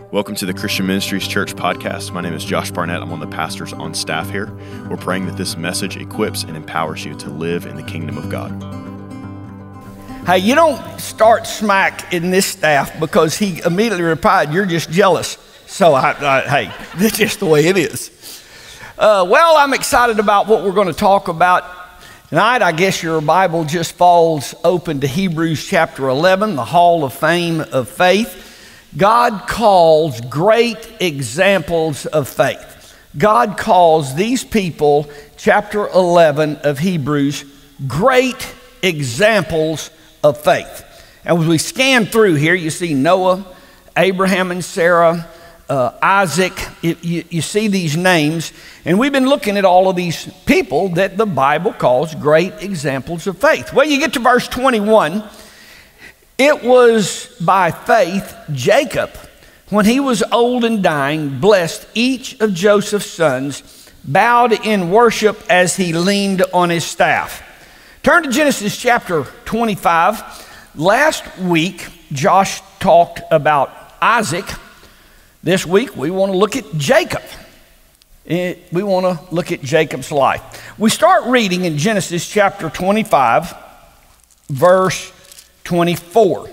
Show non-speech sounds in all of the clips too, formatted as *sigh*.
Welcome to the Christian Ministries Church podcast. My name is Josh Barnett. I'm one of the pastors on staff here. We're praying that this message equips and empowers you to live in the kingdom of God. Hey, you don't start smack in this staff because he immediately replied, You're just jealous. So, I, I, hey, *laughs* that's just the way it is. Uh, well, I'm excited about what we're going to talk about tonight. I guess your Bible just falls open to Hebrews chapter 11, the Hall of Fame of Faith. God calls great examples of faith. God calls these people, chapter 11 of Hebrews, great examples of faith. And as we scan through here, you see Noah, Abraham and Sarah, uh, Isaac, it, you, you see these names, and we've been looking at all of these people that the Bible calls great examples of faith. Well, you get to verse 21 it was by faith Jacob, when he was old and dying, blessed each of Joseph's sons, bowed in worship as he leaned on his staff. Turn to Genesis chapter 25. Last week, Josh talked about Isaac. This week, we want to look at Jacob. Eh, we want to look at Jacob's life. We start reading in Genesis chapter 25, verse 24.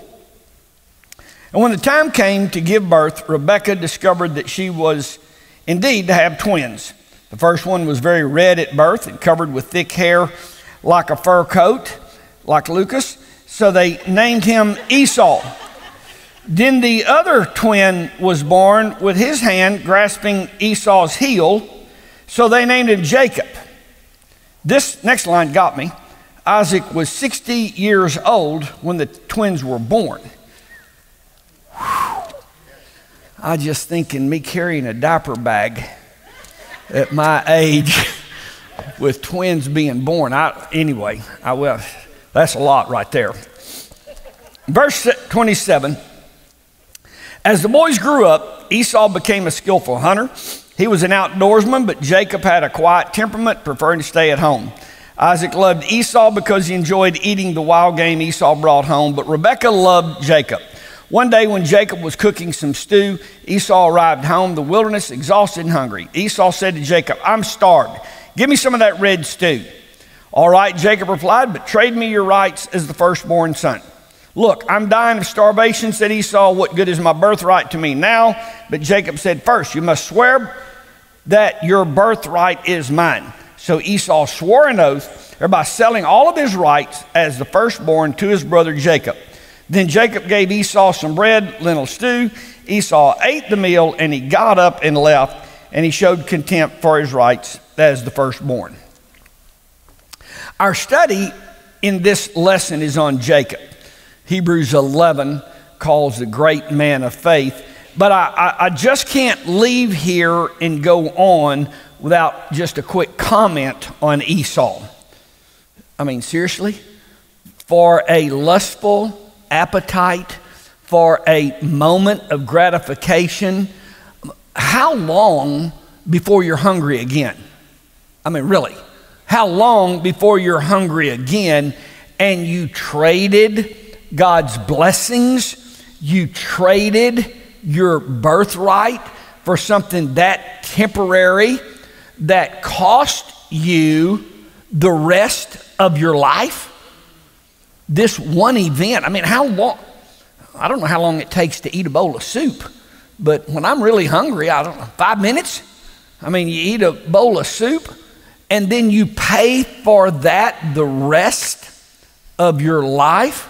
And when the time came to give birth, Rebekah discovered that she was indeed to have twins. The first one was very red at birth and covered with thick hair like a fur coat, like Lucas. So they named him Esau. Then the other twin was born with his hand grasping Esau's heel. So they named him Jacob. This next line got me. Isaac was 60 years old when the twins were born. I just thinking me carrying a diaper bag at my age *laughs* with twins being born. I, anyway, I will. That's a lot right there. Verse 27 As the boys grew up, Esau became a skillful hunter. He was an outdoorsman, but Jacob had a quiet temperament, preferring to stay at home. Isaac loved Esau because he enjoyed eating the wild game Esau brought home, but Rebekah loved Jacob. One day, when Jacob was cooking some stew, Esau arrived home, the wilderness, exhausted and hungry. Esau said to Jacob, I'm starved. Give me some of that red stew. All right, Jacob replied, but trade me your rights as the firstborn son. Look, I'm dying of starvation, said Esau. What good is my birthright to me now? But Jacob said, First, you must swear that your birthright is mine. So Esau swore an oath thereby selling all of his rights as the firstborn to his brother Jacob. Then Jacob gave Esau some bread, lentil stew. Esau ate the meal and he got up and left, and he showed contempt for his rights as the firstborn. Our study in this lesson is on Jacob. Hebrews 11 calls the great man of faith. But I, I, I just can't leave here and go on without just a quick comment on Esau. I mean, seriously? For a lustful appetite, for a moment of gratification, how long before you're hungry again? I mean, really, how long before you're hungry again and you traded God's blessings, you traded your birthright for something that temporary? That cost you the rest of your life? This one event, I mean, how long? I don't know how long it takes to eat a bowl of soup, but when I'm really hungry, I don't know, five minutes? I mean, you eat a bowl of soup and then you pay for that the rest of your life.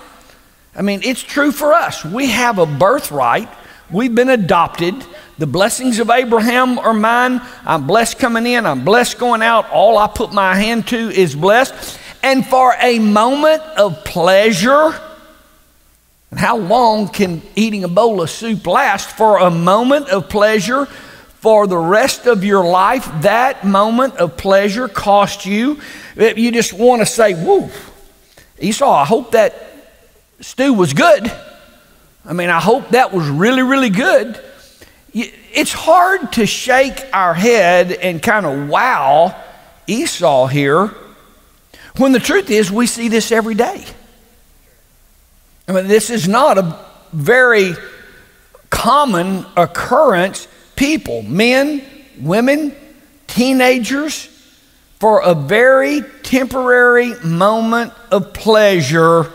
I mean, it's true for us. We have a birthright, we've been adopted. The blessings of Abraham are mine. I'm blessed coming in, I'm blessed going out. All I put my hand to is blessed. And for a moment of pleasure, and how long can eating a bowl of soup last? For a moment of pleasure, for the rest of your life, that moment of pleasure cost you. You just want to say, Whoa, Esau, I hope that stew was good. I mean, I hope that was really, really good it's hard to shake our head and kind of wow Esau here when the truth is we see this every day. I mean, this is not a very common occurrence people, men, women, teenagers, for a very temporary moment of pleasure,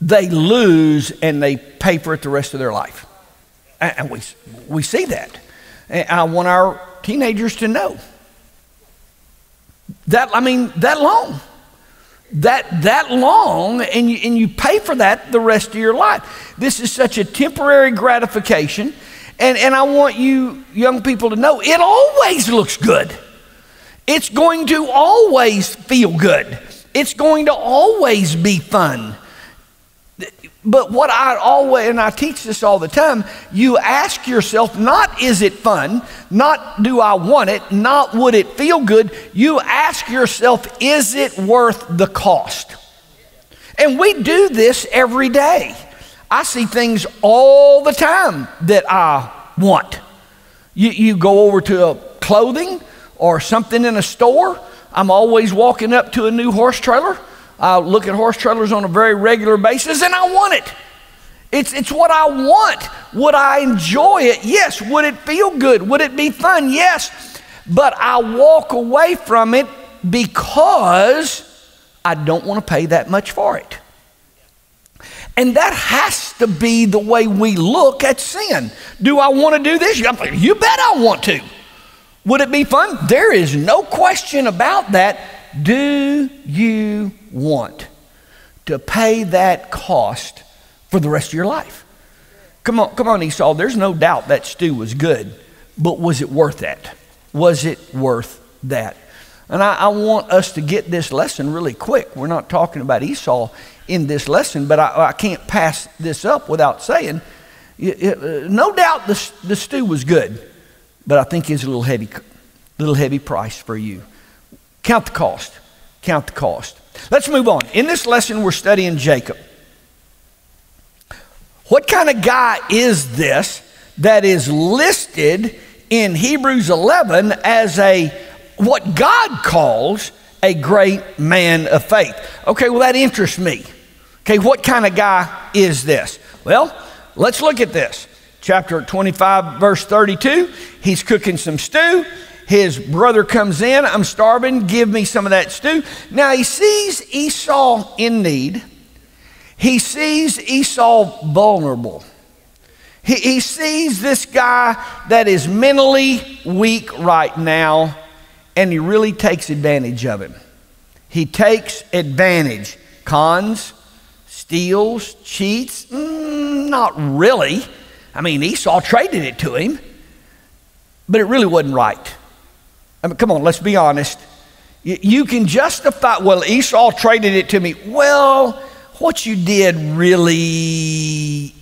they lose and they pay for it the rest of their life. And we, we see that. I want our teenagers to know that, I mean, that long. That, that long, and you, and you pay for that the rest of your life. This is such a temporary gratification. And, and I want you young people to know it always looks good. It's going to always feel good. It's going to always be fun. But what I always, and I teach this all the time, you ask yourself, not is it fun, not do I want it, not would it feel good. You ask yourself, is it worth the cost? And we do this every day. I see things all the time that I want. You, you go over to a clothing or something in a store, I'm always walking up to a new horse trailer I look at horse trailers on a very regular basis and I want it. It's, it's what I want. Would I enjoy it? Yes. Would it feel good? Would it be fun? Yes. But I walk away from it because I don't want to pay that much for it. And that has to be the way we look at sin. Do I want to do this? You bet I want to. Would it be fun? There is no question about that. Do you want to pay that cost for the rest of your life? Come on, come on, Esau. There's no doubt that stew was good, but was it worth that? Was it worth that? And I, I, want us to get this lesson really quick. We're not talking about Esau in this lesson, but I, I can't pass this up without saying, uh, no doubt the, the stew was good, but I think it's a little heavy, little heavy price for you. Count the cost. Count the cost. Let's move on. In this lesson, we're studying Jacob. What kind of guy is this that is listed in Hebrews 11 as a what God calls a great man of faith? Okay, well, that interests me. Okay, what kind of guy is this? Well, let's look at this. Chapter 25, verse 32. He's cooking some stew. His brother comes in, I'm starving, give me some of that stew. Now he sees Esau in need. He sees Esau vulnerable. He, he sees this guy that is mentally weak right now, and he really takes advantage of him. He takes advantage. Cons, steals, cheats? Mm, not really. I mean, Esau traded it to him, but it really wasn't right. I mean, come on, let's be honest. You can justify, well, Esau traded it to me. Well, what you did really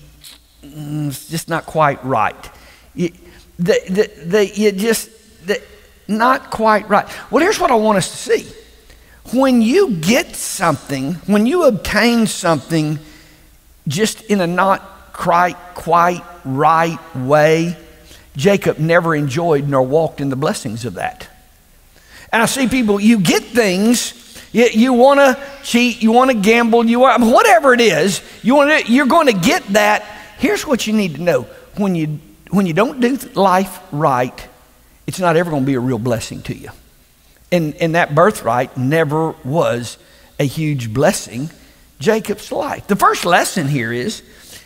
mm, is just not quite right. You, the, the, the, you just, the, not quite right. Well, here's what I want us to see. When you get something, when you obtain something just in a not quite, quite right way, Jacob never enjoyed nor walked in the blessings of that. And I see people, you get things, you, you want to cheat, you want to gamble, you want whatever it is, you want to, you're going to get that. Here's what you need to know: when you when you don't do life right, it's not ever going to be a real blessing to you. And and that birthright never was a huge blessing. Jacob's life. The first lesson here is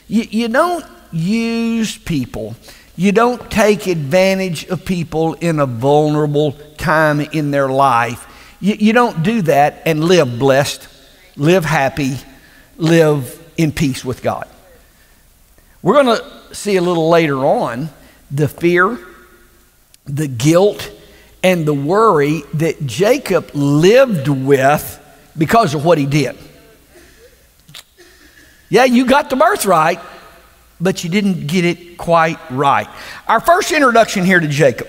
you, you don't use people you don't take advantage of people in a vulnerable time in their life. You, you don't do that and live blessed, live happy, live in peace with God. We're going to see a little later on the fear, the guilt, and the worry that Jacob lived with because of what he did. Yeah, you got the birthright, but you didn't get it quite right. Our first introduction here to Jacob,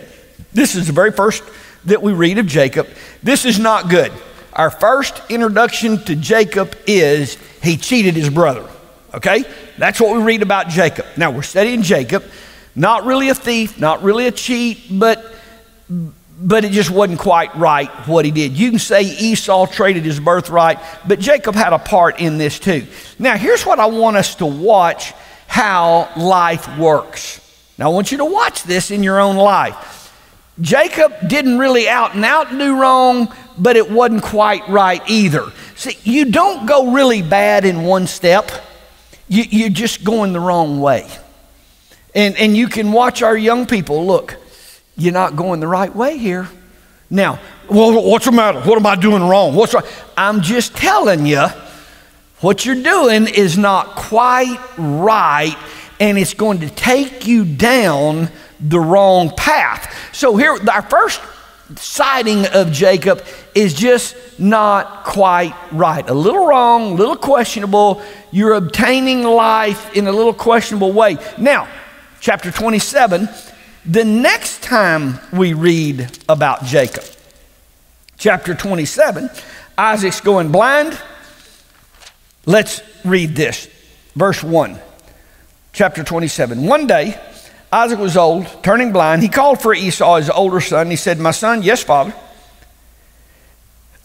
this is the very first that we read of Jacob. This is not good. Our first introduction to Jacob is he cheated his brother. Okay? That's what we read about Jacob. Now we're studying Jacob. Not really a thief, not really a cheat, but but it just wasn't quite right what he did. You can say Esau traded his birthright, but Jacob had a part in this too. Now, here's what I want us to watch how life works. Now, I want you to watch this in your own life. Jacob didn't really out and out do wrong, but it wasn't quite right either. See, you don't go really bad in one step, you, you're just going the wrong way. And, and you can watch our young people look, you're not going the right way here. Now, well, what's the matter? What am I doing wrong? What's wrong? I'm just telling you, what you're doing is not quite right, and it's going to take you down the wrong path. So, here, our first sighting of Jacob is just not quite right. A little wrong, a little questionable. You're obtaining life in a little questionable way. Now, chapter 27, the next time we read about Jacob, chapter 27, Isaac's going blind. Let's read this. Verse 1, chapter 27. One day, Isaac was old, turning blind. He called for Esau, his older son. He said, My son, yes, father.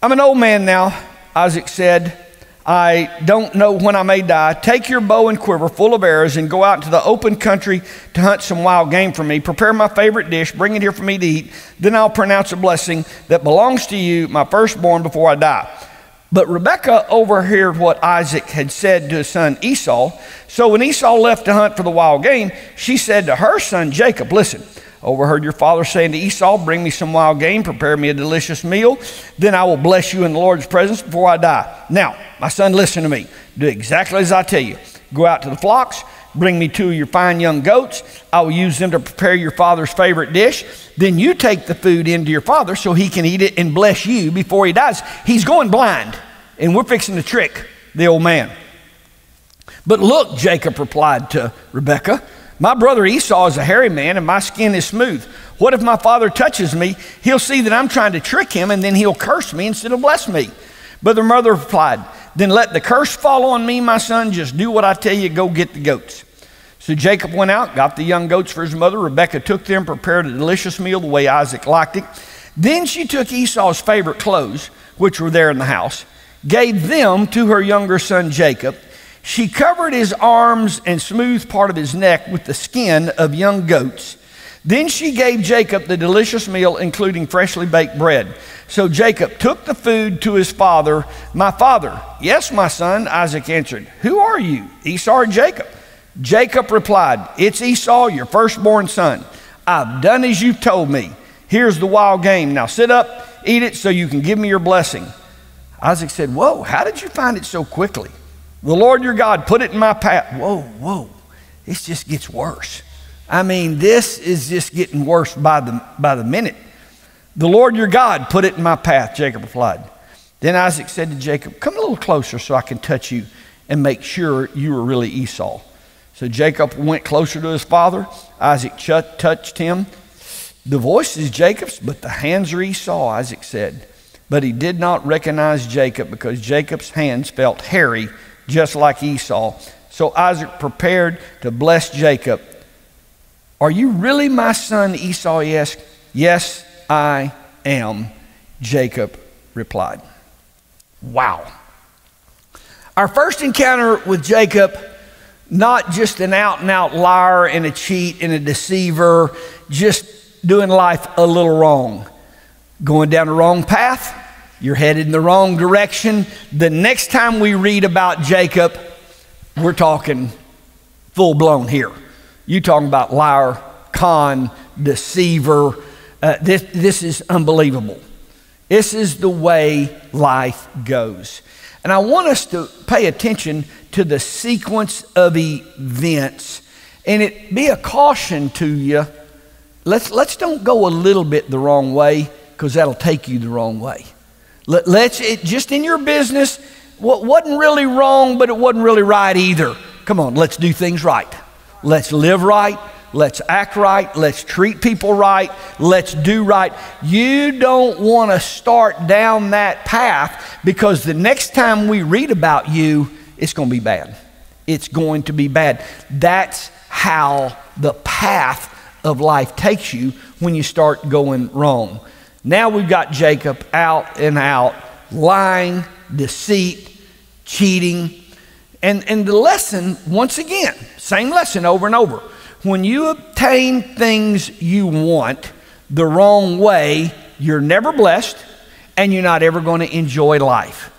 I'm an old man now, Isaac said. I don't know when I may die. Take your bow and quiver full of arrows and go out into the open country to hunt some wild game for me. Prepare my favorite dish, bring it here for me to eat. Then I'll pronounce a blessing that belongs to you, my firstborn, before I die. But Rebekah overheard what Isaac had said to his son Esau. So when Esau left to hunt for the wild game, she said to her son Jacob, Listen, overheard your father saying to Esau, Bring me some wild game, prepare me a delicious meal. Then I will bless you in the Lord's presence before I die. Now, my son, listen to me. Do exactly as I tell you. Go out to the flocks Bring me two of your fine young goats. I will use them to prepare your father's favorite dish. Then you take the food into your father so he can eat it and bless you before he dies. He's going blind, and we're fixing to trick the old man. But look, Jacob replied to Rebekah, my brother Esau is a hairy man and my skin is smooth. What if my father touches me? He'll see that I'm trying to trick him and then he'll curse me instead of bless me. But the mother replied, Then let the curse fall on me, my son. Just do what I tell you. Go get the goats. So Jacob went out, got the young goats for his mother. Rebekah took them, prepared a delicious meal the way Isaac liked it. Then she took Esau's favorite clothes, which were there in the house, gave them to her younger son Jacob. She covered his arms and smooth part of his neck with the skin of young goats. Then she gave Jacob the delicious meal, including freshly baked bread. So Jacob took the food to his father. My father, yes, my son, Isaac answered. Who are you, Esau or Jacob? Jacob replied, It's Esau, your firstborn son. I've done as you've told me. Here's the wild game. Now sit up, eat it so you can give me your blessing. Isaac said, Whoa, how did you find it so quickly? The Lord your God put it in my path. Whoa, whoa. It just gets worse. I mean, this is just getting worse by the, by the minute. The Lord your God put it in my path, Jacob replied. Then Isaac said to Jacob, Come a little closer so I can touch you and make sure you are really Esau. So Jacob went closer to his father. Isaac ch- touched him. The voice is Jacob's, but the hands are Esau, Isaac said. But he did not recognize Jacob because Jacob's hands felt hairy, just like Esau. So Isaac prepared to bless Jacob. Are you really my son? Esau He asked. Yes, I am, Jacob replied. Wow. Our first encounter with Jacob not just an out and out liar and a cheat and a deceiver, just doing life a little wrong. Going down the wrong path, you're headed in the wrong direction. The next time we read about Jacob, we're talking full blown here. You talking about liar, con, deceiver. Uh, this, this is unbelievable. This is the way life goes. And I want us to pay attention to the sequence of events and it be a caution to you. Let's, let's don't go a little bit the wrong way because that'll take you the wrong way. Let, let's, it, just in your business, what wasn't really wrong, but it wasn't really right either. Come on, let's do things right. Let's live right. Let's act right. Let's treat people right. Let's do right. You don't want to start down that path because the next time we read about you, it's going to be bad. It's going to be bad. That's how the path of life takes you when you start going wrong. Now we've got Jacob out and out, lying, deceit, cheating. And, and the lesson, once again, Same lesson over and over. When you obtain things you want the wrong way, you're never blessed and you're not ever going to enjoy life.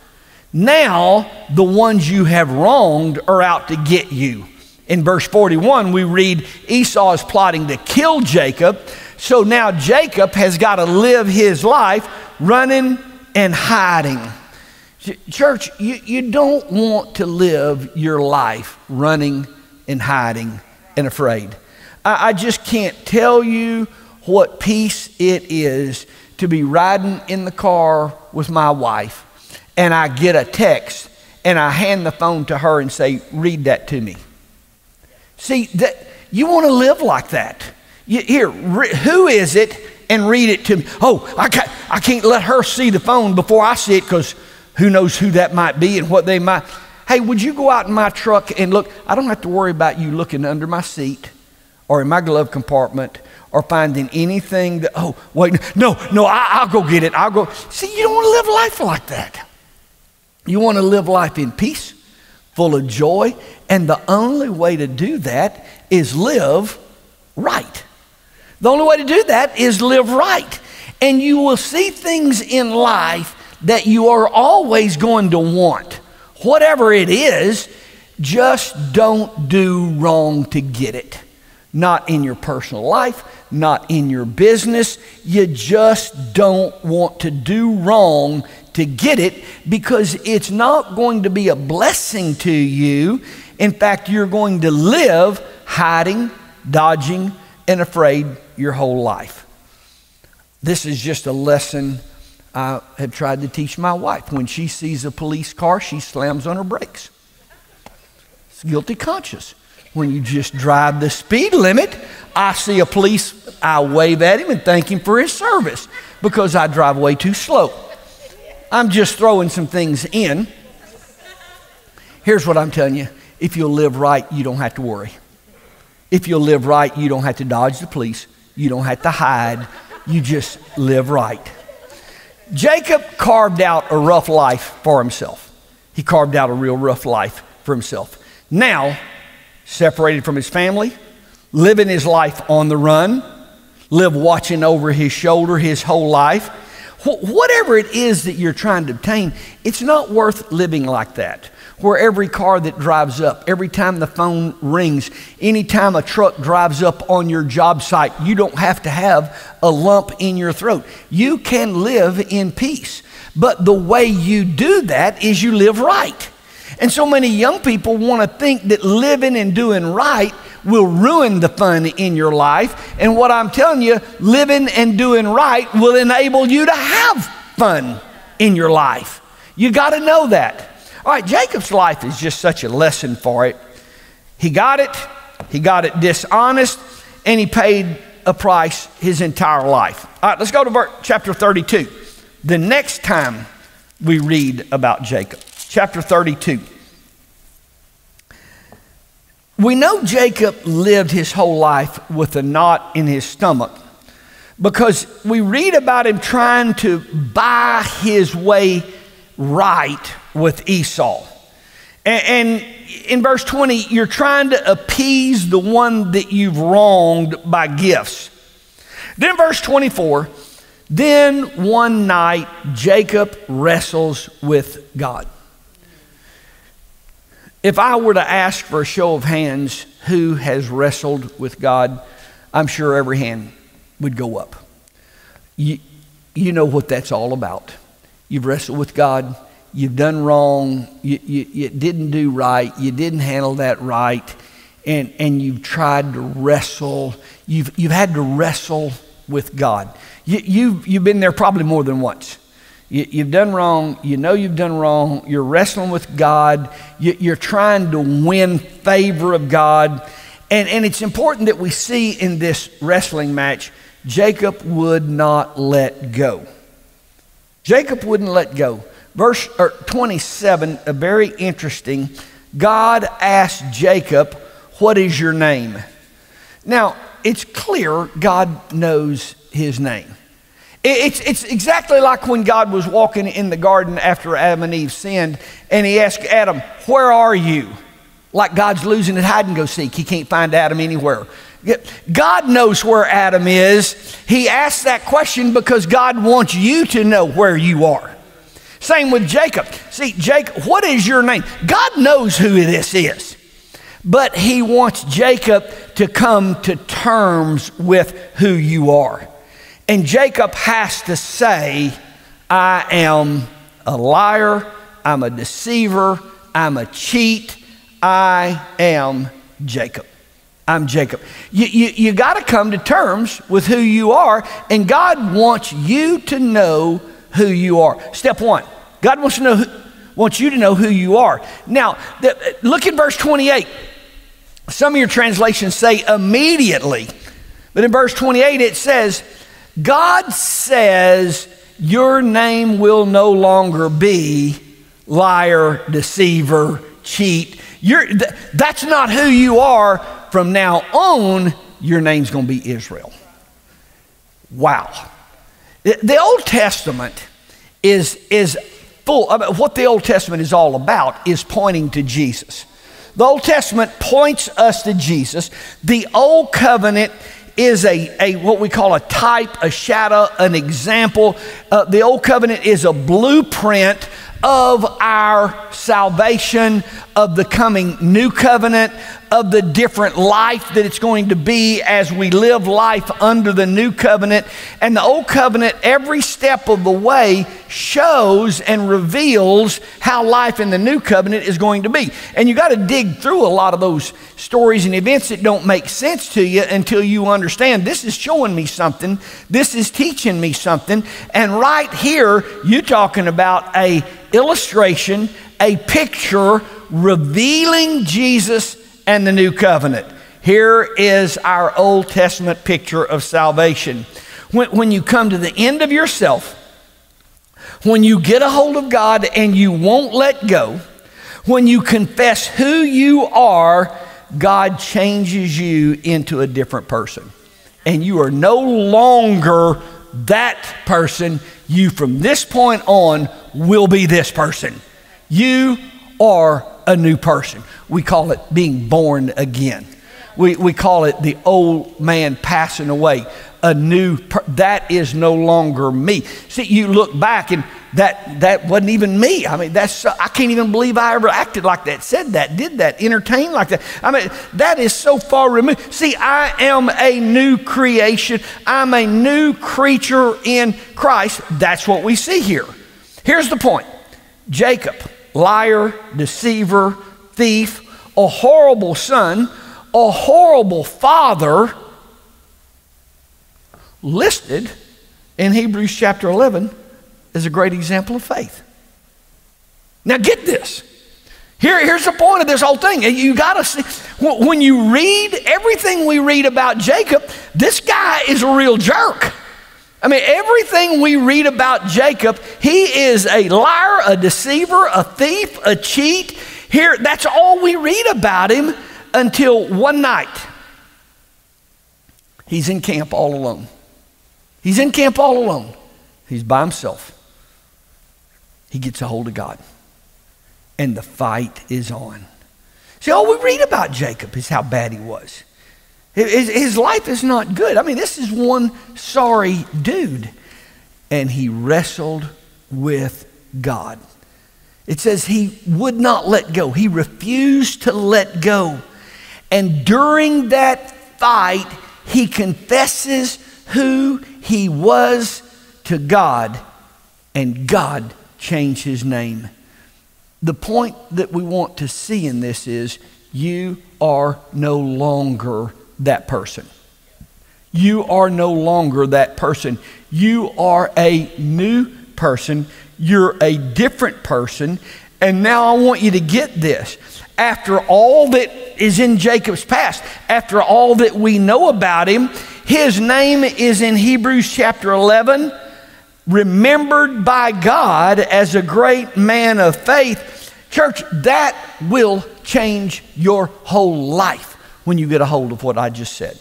Now, the ones you have wronged are out to get you. In verse 41, we read Esau is plotting to kill Jacob. So now Jacob has got to live his life running and hiding. Church, you, you don't want to live your life running and hiding and afraid. I, I just can't tell you what peace it is to be riding in the car with my wife and I get a text and I hand the phone to her and say, read that to me. See, that, you want to live like that. You, here, re, who is it? And read it to me. Oh, I can't, I can't let her see the phone before I see it because who knows who that might be and what they might. Hey, would you go out in my truck and look? I don't have to worry about you looking under my seat or in my glove compartment or finding anything that, oh, wait, no, no, I, will go get it. I'll go. See, you don't want to live life like that. You want to live life in peace, full of joy, and the only way to do that is live right. The only way to do that is live right. And you will see things in life that you are always going to want. Whatever it is, just don't do wrong to get it. Not in your personal life, not in your business. You just don't want to do wrong to get it because it's not going to be a blessing to you. In fact, you're going to live hiding, dodging, and afraid your whole life. This is just a lesson I have tried to teach my wife. When she sees a police car, she slams on her brakes. It's guilty conscience. When you just drive the speed limit, I see a police, I wave at him and thank him for his service because I drive way too slow. I'm just throwing some things in. Here's what I'm telling you if you'll live right, you don't have to worry. If you'll live right, you don't have to dodge the police, you don't have to hide, you just live right. Jacob carved out a rough life for himself. He carved out a real rough life for himself. Now, separated from his family, living his life on the run, live watching over his shoulder his whole life whatever it is that you're trying to obtain, it's not worth living like that. Where every car that drives up, every time the phone rings, anytime a truck drives up on your job site, you don't have to have a lump in your throat. You can live in peace. But the way you do that is you live right. And so many young people want to think that living and doing right will ruin the fun in your life. And what I'm telling you, living and doing right will enable you to have fun in your life. You got to know that. All right, Jacob's life is just such a lesson for it. He got it, he got it dishonest, and he paid a price his entire life. All right, let's go to chapter 32. The next time we read about Jacob, chapter 32. We know Jacob lived his whole life with a knot in his stomach because we read about him trying to buy his way right with Esau. And, in verse 20, you're trying to appease the one that you've wronged by gifts. Then, verse 24, then one night Jacob wrestles with God. If I were to ask for a show of hands who has wrestled with God, I'm sure every hand would go up. You, you know what that's all about. You've wrestled with God, you've done wrong, you, you, you didn't do right, you didn't handle that right, and, and you've tried to wrestle. You've, you've had to wrestle with God. You, you've, you've been there probably more than once. You, have done wrong. You know you've done wrong. You're wrestling with God. You, are trying to win favor of God. And, and it's important that we see in this wrestling match, Jacob would not let go. Jacob wouldn't let go. Verse 27, a very interesting. God asked Jacob, What is your name? Now, it's clear God knows his name. It's, it's exactly like when God was walking in the garden after Adam and Eve sinned, and he asked Adam, Where are you? Like God's losing at hide and go seek. He can't find Adam anywhere. God knows where Adam is. He asked that question because God wants you to know where you are. Same with Jacob. See, Jacob, what is your name? God knows who this is. But he wants Jacob to come to terms with who you are. And Jacob has to say, I am a liar, I'm a deceiver, I'm a cheat, I am Jacob. I'm Jacob. You, you, you got to come to terms with who you are, and God wants you to know who you are. Step one God wants, to know who, wants you to know who you are. Now, the, look at verse 28. Some of your translations say immediately, but in verse 28 it says, God says, Your name will no longer be liar, deceiver, cheat. Th- that's not who you are from now on, your name's going to be Israel. Wow. The Old Testament is, is full, I mean, what the Old Testament is all about is pointing to Jesus. The Old Testament points us to Jesus. The Old Covenant is a, a what we call a type, a shadow, an example. Uh, the Old Covenant is a blueprint of our salvation, of the coming new covenant, of the different life that it's going to be as we live life under the new covenant. And the old covenant, every step of the way, shows and reveals how life in the new covenant is going to be. And you got to dig through a lot of those stories and events that don't make sense to you until you understand this is showing me something, this is teaching me something. And right here, you're talking about a illustration, a picture revealing Jesus and the new covenant. Here is our Old Testament picture of salvation. When, when you come to the end of yourself, when you get a hold of God and you won't let go, when you confess who you are, God changes you into a different person. And you are no longer that person. You, from this point on, will be this person. You are a new person. We call it being born again. We, we call it the old man passing away. A new, per- that is no longer me. See, you look back and that, that wasn't even me. I mean, that's, I can't even believe I ever acted like that, said that, did that, entertained like that. I mean, that is so far removed. See, I am a new creation. I'm a new creature in Christ. That's what we see here. Here's the point Jacob, liar, deceiver, thief, a horrible son, a horrible father, listed in Hebrews chapter 11 as a great example of faith. Now, get this. Here, here's the point of this whole thing. You got to see, when you read everything we read about Jacob, this guy is a real jerk. I mean, everything we read about Jacob, he is a liar, a deceiver, a thief, a cheat. Here, that's all we read about him until one night. He's in camp all alone. He's in camp all alone. He's by himself. He gets a hold of God. And the fight is on. See, all we read about Jacob is how bad he was. His, life is not good. I mean, this is one sorry dude. And he wrestled with God. It says he would not let go, he refused to let go. And during that fight, he confesses who he was to God, and God changed his name. The point that we want to see in this is you are no longer that person. You are no longer that person. You are a new person. You're a different person. And now I want you to get this. After all that is in Jacob's past, after all that we know about him, his name is in Hebrews chapter 11, remembered by God as a great man of faith. Church, that will change your whole life when you get a hold of what I just said.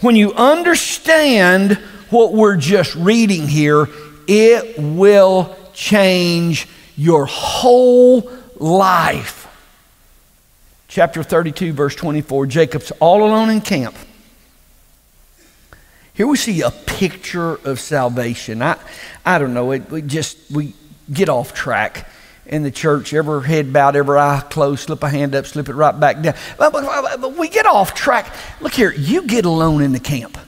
When you understand what we're just reading here, it will change your whole life. chapter 32, verse 24. Jacob's all alone in camp. Here we see a picture of salvation. I, I don't know, it, we just, we get off track in the church, every head bowed, every eye closed, slip a hand up, slip it right back down. But, but, but we get off track. Look here, you get alone in the camp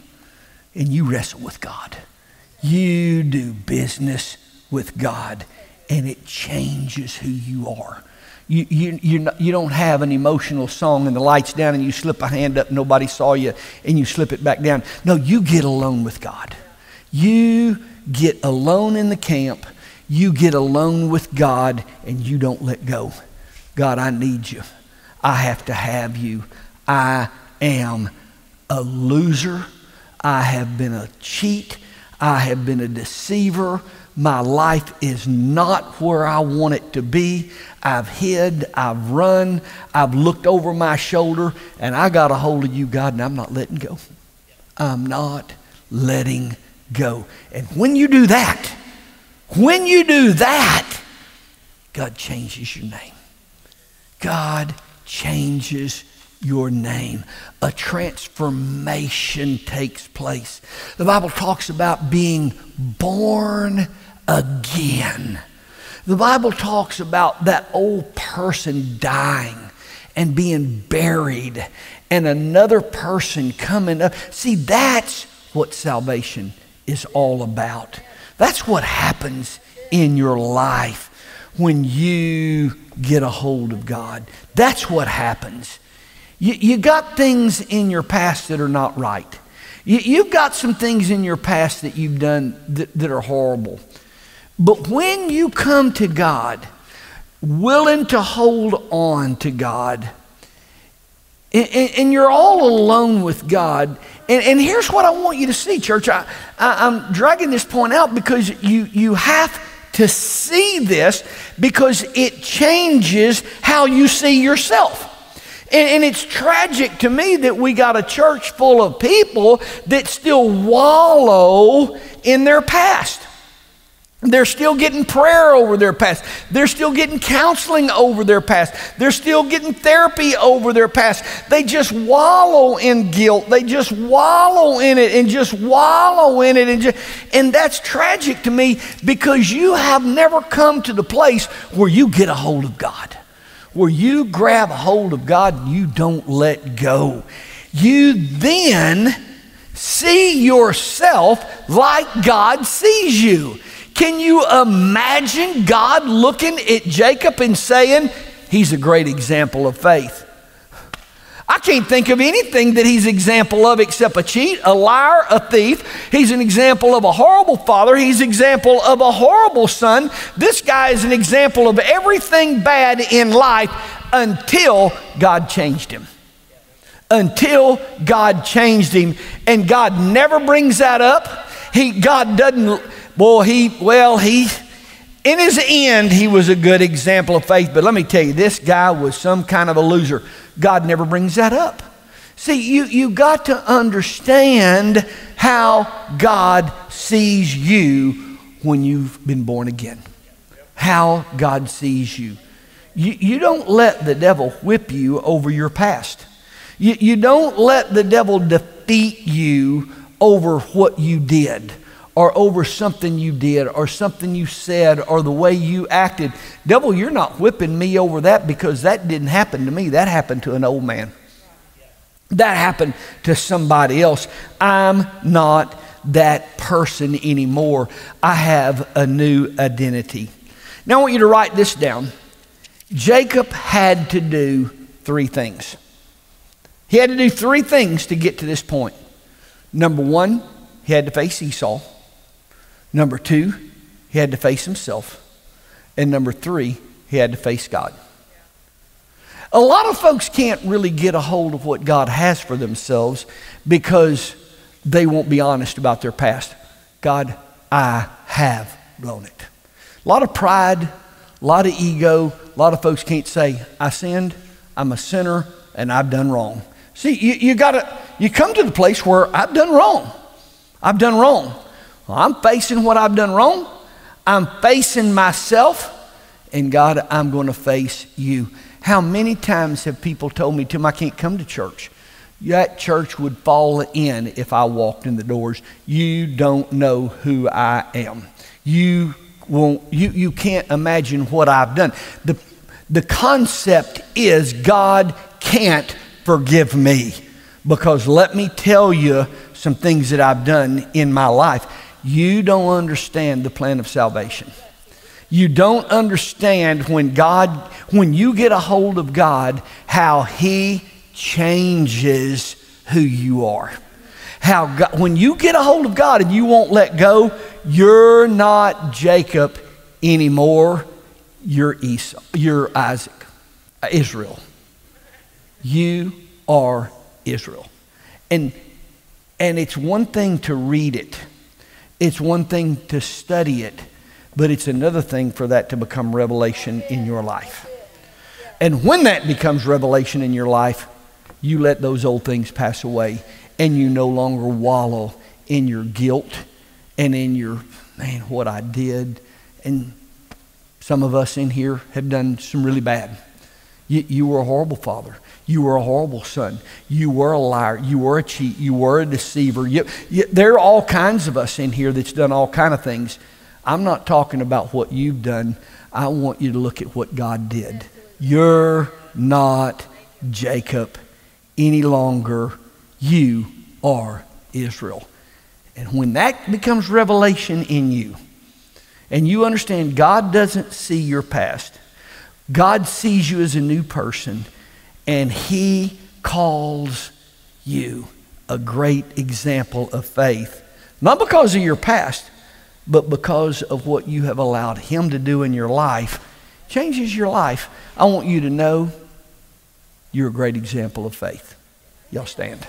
and you wrestle with God. You do business with God and it changes who you are. You, you, you, not, you don't have an emotional song and the lights down and you slip a hand up, nobody saw you, and you slip it back down. No, you get alone with God. You get alone in the camp, you get alone with God, and you don't let go. God, I need you. I have to have you. I am a loser. I have been a cheat. I have been a deceiver. My life is not where I want it to be. I've hid, I've run, I've looked over my shoulder, and I got a hold of you, God, and I'm not letting go. I'm not letting go. And when you do that, when you do that, God changes your name. God changes your name. A transformation takes place. The Bible talks about being born again. The Bible talks about that old person dying and being buried and another person coming up. See, that's what salvation is all about. That's what happens in your life when you get a hold of God. That's what happens. You, you got things in your past that are not right. You, you've got some things in your past that you've done that, that are horrible. But when you come to God, willing to hold on to God, and, and, you're all alone with God. And, and, here's what I want you to see, church. I, I, I'm dragging this point out because you, you have to see this because it changes how you see yourself. And, and, it's tragic to me that we got a church full of people that still wallow in their past. They're still getting prayer over their past. They're still getting counseling over their past. They're still getting therapy over their past. They just wallow in guilt. They just wallow in it and just wallow in it. And, just, and that's tragic to me because you have never come to the place where you get a hold of God, where you grab a hold of God and you don't let go. You then see yourself like God sees you. Can you imagine God looking at Jacob and saying, He's a great example of faith? I can't think of anything that he's example of except a cheat, a liar, a thief. He's an example of a horrible father. He's example of a horrible son. This guy is an example of everything bad in life until God changed him. Until God changed him. And God never brings that up. He, God doesn't Boy, he, well, he, in his end, he was a good example of faith. But let me tell you, this guy was some kind of a loser. God never brings that up. See, you, you got to understand how God sees you when you've been born again. How God sees you. You, you don't let the devil whip you over your past. You, you don't let the devil defeat you over what you did or over something you did or something you said or the way you acted. Devil, you're not whipping me over that because that didn't happen to me. That happened to an old man. That happened to somebody else. I'm not that person anymore. I have a new identity. Now I want you to write this down. Jacob had to do three things. He had to do three things to get to this point. Number one, he had to face Esau. Number two, he had to face himself. And number three, he had to face God. A lot of folks can't really get a hold of what God has for themselves because they won't be honest about their past. God, I have blown it. A lot of pride, a lot of ego. A lot of folks can't say, I sinned, I'm a sinner, and I've done wrong. See, you, you gotta, you come to the place where I've done wrong. I've done wrong. Well, I'm facing what I've done wrong. I'm facing myself. And God, I'm going to face you. How many times have people told me, Tim, I can't come to church? That church would fall in if I walked in the doors. You don't know who I am. You won't, you, you can't imagine what I've done. The, the concept is God can't forgive me. Because let me tell you some things that I've done in my life. You don't understand the plan of salvation. You don't understand when God, when you get a hold of God, how He changes who you are. How God, when you get a hold of God and you won't let go, you're not Jacob anymore. You're Esau. You're Isaac, uh, Israel. You are Israel. And, and it's one thing to read it, it's one thing to study it, but it's another thing for that to become revelation in your life. And when that becomes revelation in your life, you let those old things pass away and you no longer wallow in your guilt and in your, man, what I did. And some of us in here have done some really bad. You, you were a horrible father. You were a horrible son. You were a liar. You were a cheat. You were a deceiver. You, you, there are all kinds of us in here that's done all kind of things. I'm not talking about what you've done. I want you to look at what God did. You're not Jacob any longer. You are Israel. And when that becomes revelation in you, and you understand God doesn't see your past, God sees you as a new person and he calls you a great example of faith. Not because of your past, but because of what you have allowed him to do in your life. Changes your life. I want you to know you're a great example of faith. Y'all stand.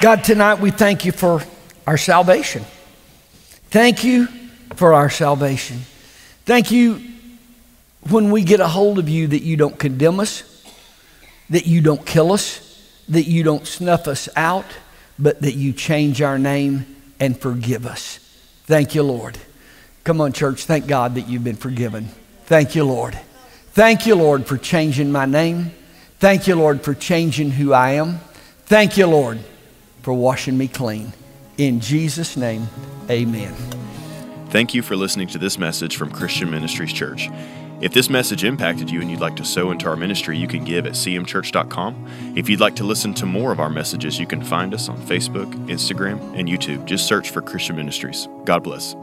God, tonight we thank you for our salvation. Thank you for our salvation. Thank you when we get a hold of you that you don't condemn us, that you don't kill us, that you don't snuff us out, but that you change our name and forgive us. Thank you, Lord. Come on, church. Thank God that you've been forgiven. Thank you, Lord. Thank you, Lord, for changing my name. Thank you, Lord, for changing who I am. Thank you, Lord, for washing me clean. In Jesus' name, amen. Thank you for listening to this message from Christian Ministries Church. If this message impacted you and you'd like to sow into our ministry, you can give at cmchurch.com. If you'd like to listen to more of our messages, you can find us on Facebook, Instagram, and YouTube. Just search for Christian Ministries. God bless.